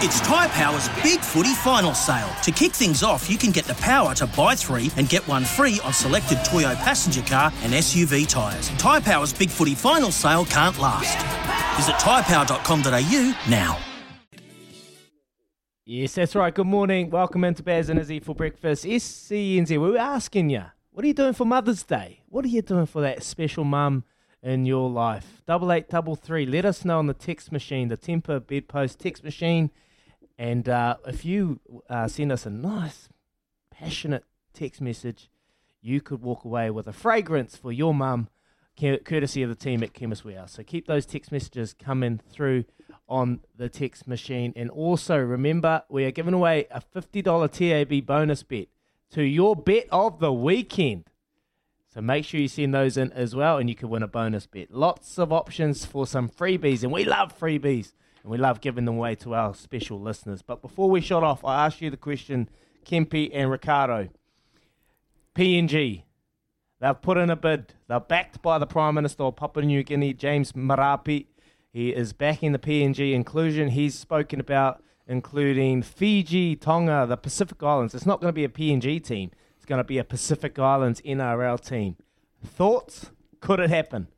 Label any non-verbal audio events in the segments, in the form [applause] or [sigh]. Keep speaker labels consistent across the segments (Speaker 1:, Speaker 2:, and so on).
Speaker 1: It's Tyre Power's Big Footy Final Sale. To kick things off, you can get the power to buy three and get one free on selected Toyo passenger car and SUV tyres. Tyre Power's Big Footy Final Sale can't last. Visit tyrepower.com.au now.
Speaker 2: Yes, that's right. Good morning. Welcome into Baz and Izzy for breakfast. SCNZ, we were asking you, what are you doing for Mother's Day? What are you doing for that special mum in your life? Double eight, double three. Let us know on the text machine, the Temper Bedpost text machine. And uh, if you uh, send us a nice, passionate text message, you could walk away with a fragrance for your mum, courtesy of the team at Chemist Warehouse. So keep those text messages coming through on the text machine. And also remember, we are giving away a $50 TAB bonus bet to your bet of the weekend. So make sure you send those in as well, and you can win a bonus bet. Lots of options for some freebies, and we love freebies, and we love giving them away to our special listeners. But before we shut off, I ask you the question, Kempi and Ricardo. PNG, they've put in a bid. They're backed by the Prime Minister of Papua New Guinea, James Marape. He is backing the PNG inclusion. He's spoken about including Fiji, Tonga, the Pacific Islands. It's not going to be a PNG team. Going to be a Pacific Islands NRL team. Thoughts? Could it happen?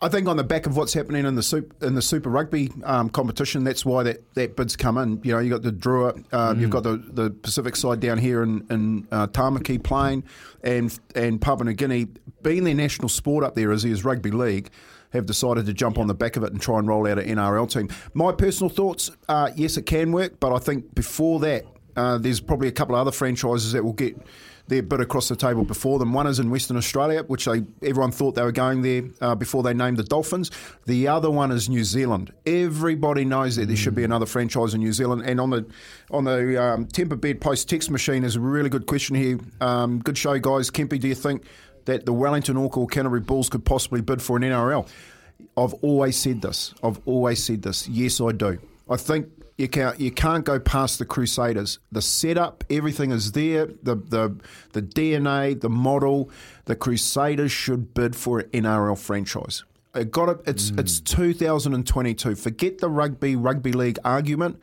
Speaker 3: I think on the back of what's happening in the super, in the Super Rugby um, competition, that's why that, that bid's come in. You know, you got the Drua, uh, mm. you've got the, the Pacific side down here in, in uh, Tamaki playing, and and Papua New Guinea being their national sport up there as is rugby league. Have decided to jump on the back of it and try and roll out an NRL team. My personal thoughts, uh, yes, it can work, but I think before that, uh, there's probably a couple of other franchises that will get their bit across the table before them. One is in Western Australia, which they everyone thought they were going there uh, before they named the Dolphins. The other one is New Zealand. Everybody knows that there should be another franchise in New Zealand. And on the on the um, Temper Bedpost text machine is a really good question here. Um, good show, guys. Kempy, do you think that the Wellington or Canterbury Bulls could possibly bid for an NRL? I've always said this. I've always said this. Yes, I do. I think you can't you can't go past the Crusaders. The setup, everything is there. The the the DNA, the model. The Crusaders should bid for an NRL franchise. It got it. It's mm. it's 2022. Forget the rugby rugby league argument.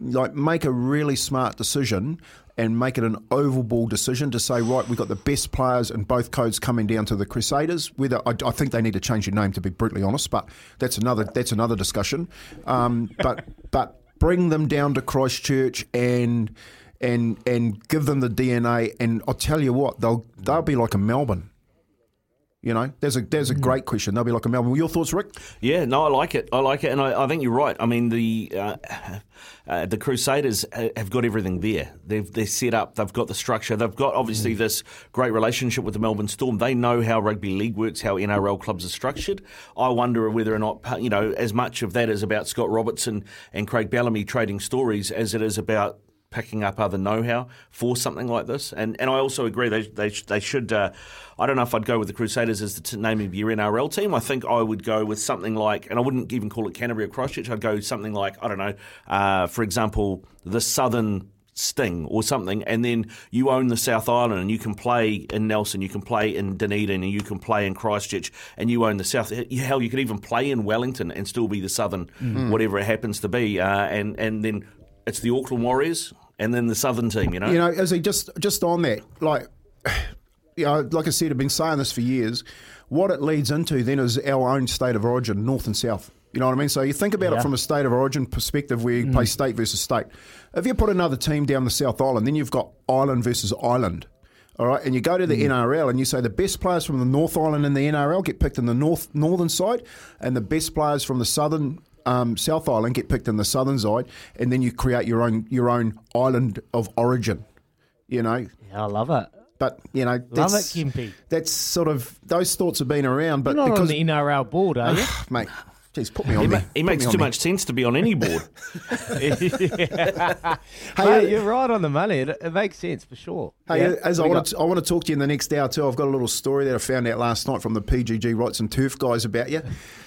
Speaker 3: Like make a really smart decision and make it an oval ball decision to say right we've got the best players in both codes coming down to the Crusaders. Whether I, I think they need to change their name to be brutally honest, but that's another that's another discussion. Um, but but bring them down to Christchurch and and and give them the DNA. And I'll tell you what, they'll they'll be like a Melbourne. You know, there's a there's a mm. great question. They'll be like a Melbourne. Your thoughts, Rick?
Speaker 4: Yeah, no, I like it. I like it, and I, I think you're right. I mean, the uh, uh, the Crusaders have got everything there. They've they're set up. They've got the structure. They've got obviously mm. this great relationship with the Melbourne Storm. They know how rugby league works, how NRL clubs are structured. I wonder whether or not you know as much of that is about Scott Robertson and Craig Bellamy trading stories as it is about picking up other know-how for something like this. And and I also agree they they, they should. Uh, I don't know if I'd go with the Crusaders as the t- name of your NRL team. I think I would go with something like, and I wouldn't even call it Canterbury or Christchurch. I'd go something like I don't know, uh, for example, the Southern Sting or something, and then you own the South Island and you can play in Nelson, you can play in Dunedin, and you can play in Christchurch, and you own the South. Hell, you could even play in Wellington and still be the Southern, mm. whatever it happens to be. Uh, and and then it's the Auckland Warriors and then the Southern team. You know,
Speaker 3: you know, as he just just on that, like, [sighs] you know, like I said, I've been saying this for years. What it leads into then is our own state of origin, North and South. You know what I mean? So you think about yeah. it from a state of origin perspective where you mm. play state versus state. If you put another team down the South Island, then you've got island versus island. All right, and you go to the mm. NRL and you say the best players from the North Island in the NRL get picked in the north northern side, and the best players from the southern um, South Island get picked in the southern side, and then you create your own your own island of origin. You know,
Speaker 2: yeah, I love it.
Speaker 3: But you know,
Speaker 2: love it, Kimpy.
Speaker 3: That's sort of those thoughts have been around, but
Speaker 2: You're not
Speaker 3: because
Speaker 2: on the NRL board, are you,
Speaker 3: mate? Jeez, put me on
Speaker 4: he,
Speaker 3: me.
Speaker 4: Ma- he makes too much sense to be on any board. [laughs]
Speaker 2: hey, uh, you're right on the money. It, it makes sense for sure.
Speaker 3: Hey, yeah. as I want, to, I want to talk to you in the next hour too. I've got a little story that I found out last night from the PGG Wrightson Turf guys about you.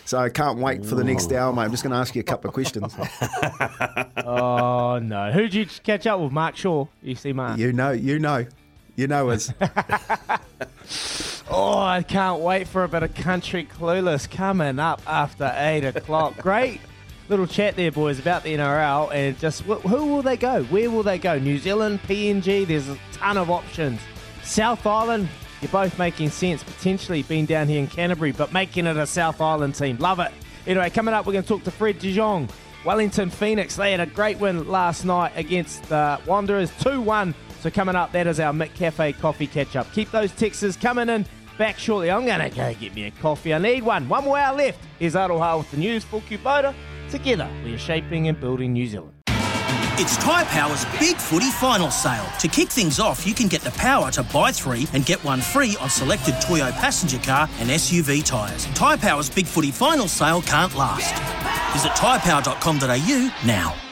Speaker 3: So I can't wait for the next hour, mate. I'm just going to ask you a couple of questions. [laughs]
Speaker 2: oh no, who did you catch up with? Mark Shaw. You see Mark?
Speaker 3: You know, you know, you know us. [laughs]
Speaker 2: Oh, I can't wait for a bit of country clueless coming up after eight o'clock. [laughs] Great little chat there, boys, about the NRL and just wh- who will they go? Where will they go? New Zealand, PNG. There's a ton of options. South Island. You're both making sense. Potentially being down here in Canterbury, but making it a South Island team. Love it. Anyway, coming up, we're going to talk to Fred de Jong. Wellington Phoenix. They had a great win last night against the Wanderers, 2 1. So coming up, that is our McCafe coffee catch up. Keep those texts coming in. Back shortly. I'm going to go get me a coffee. I need one. One more hour left. Here's Aroha with the news for Kubota. Together, we are shaping and building New Zealand.
Speaker 1: It's Tyre Power's Big Footy Final Sale. To kick things off, you can get the power to buy three and get one free on selected Toyo passenger car and SUV tyres. Tyre Power's Big Footy Final Sale can't last. Visit tyrepower.com.au now.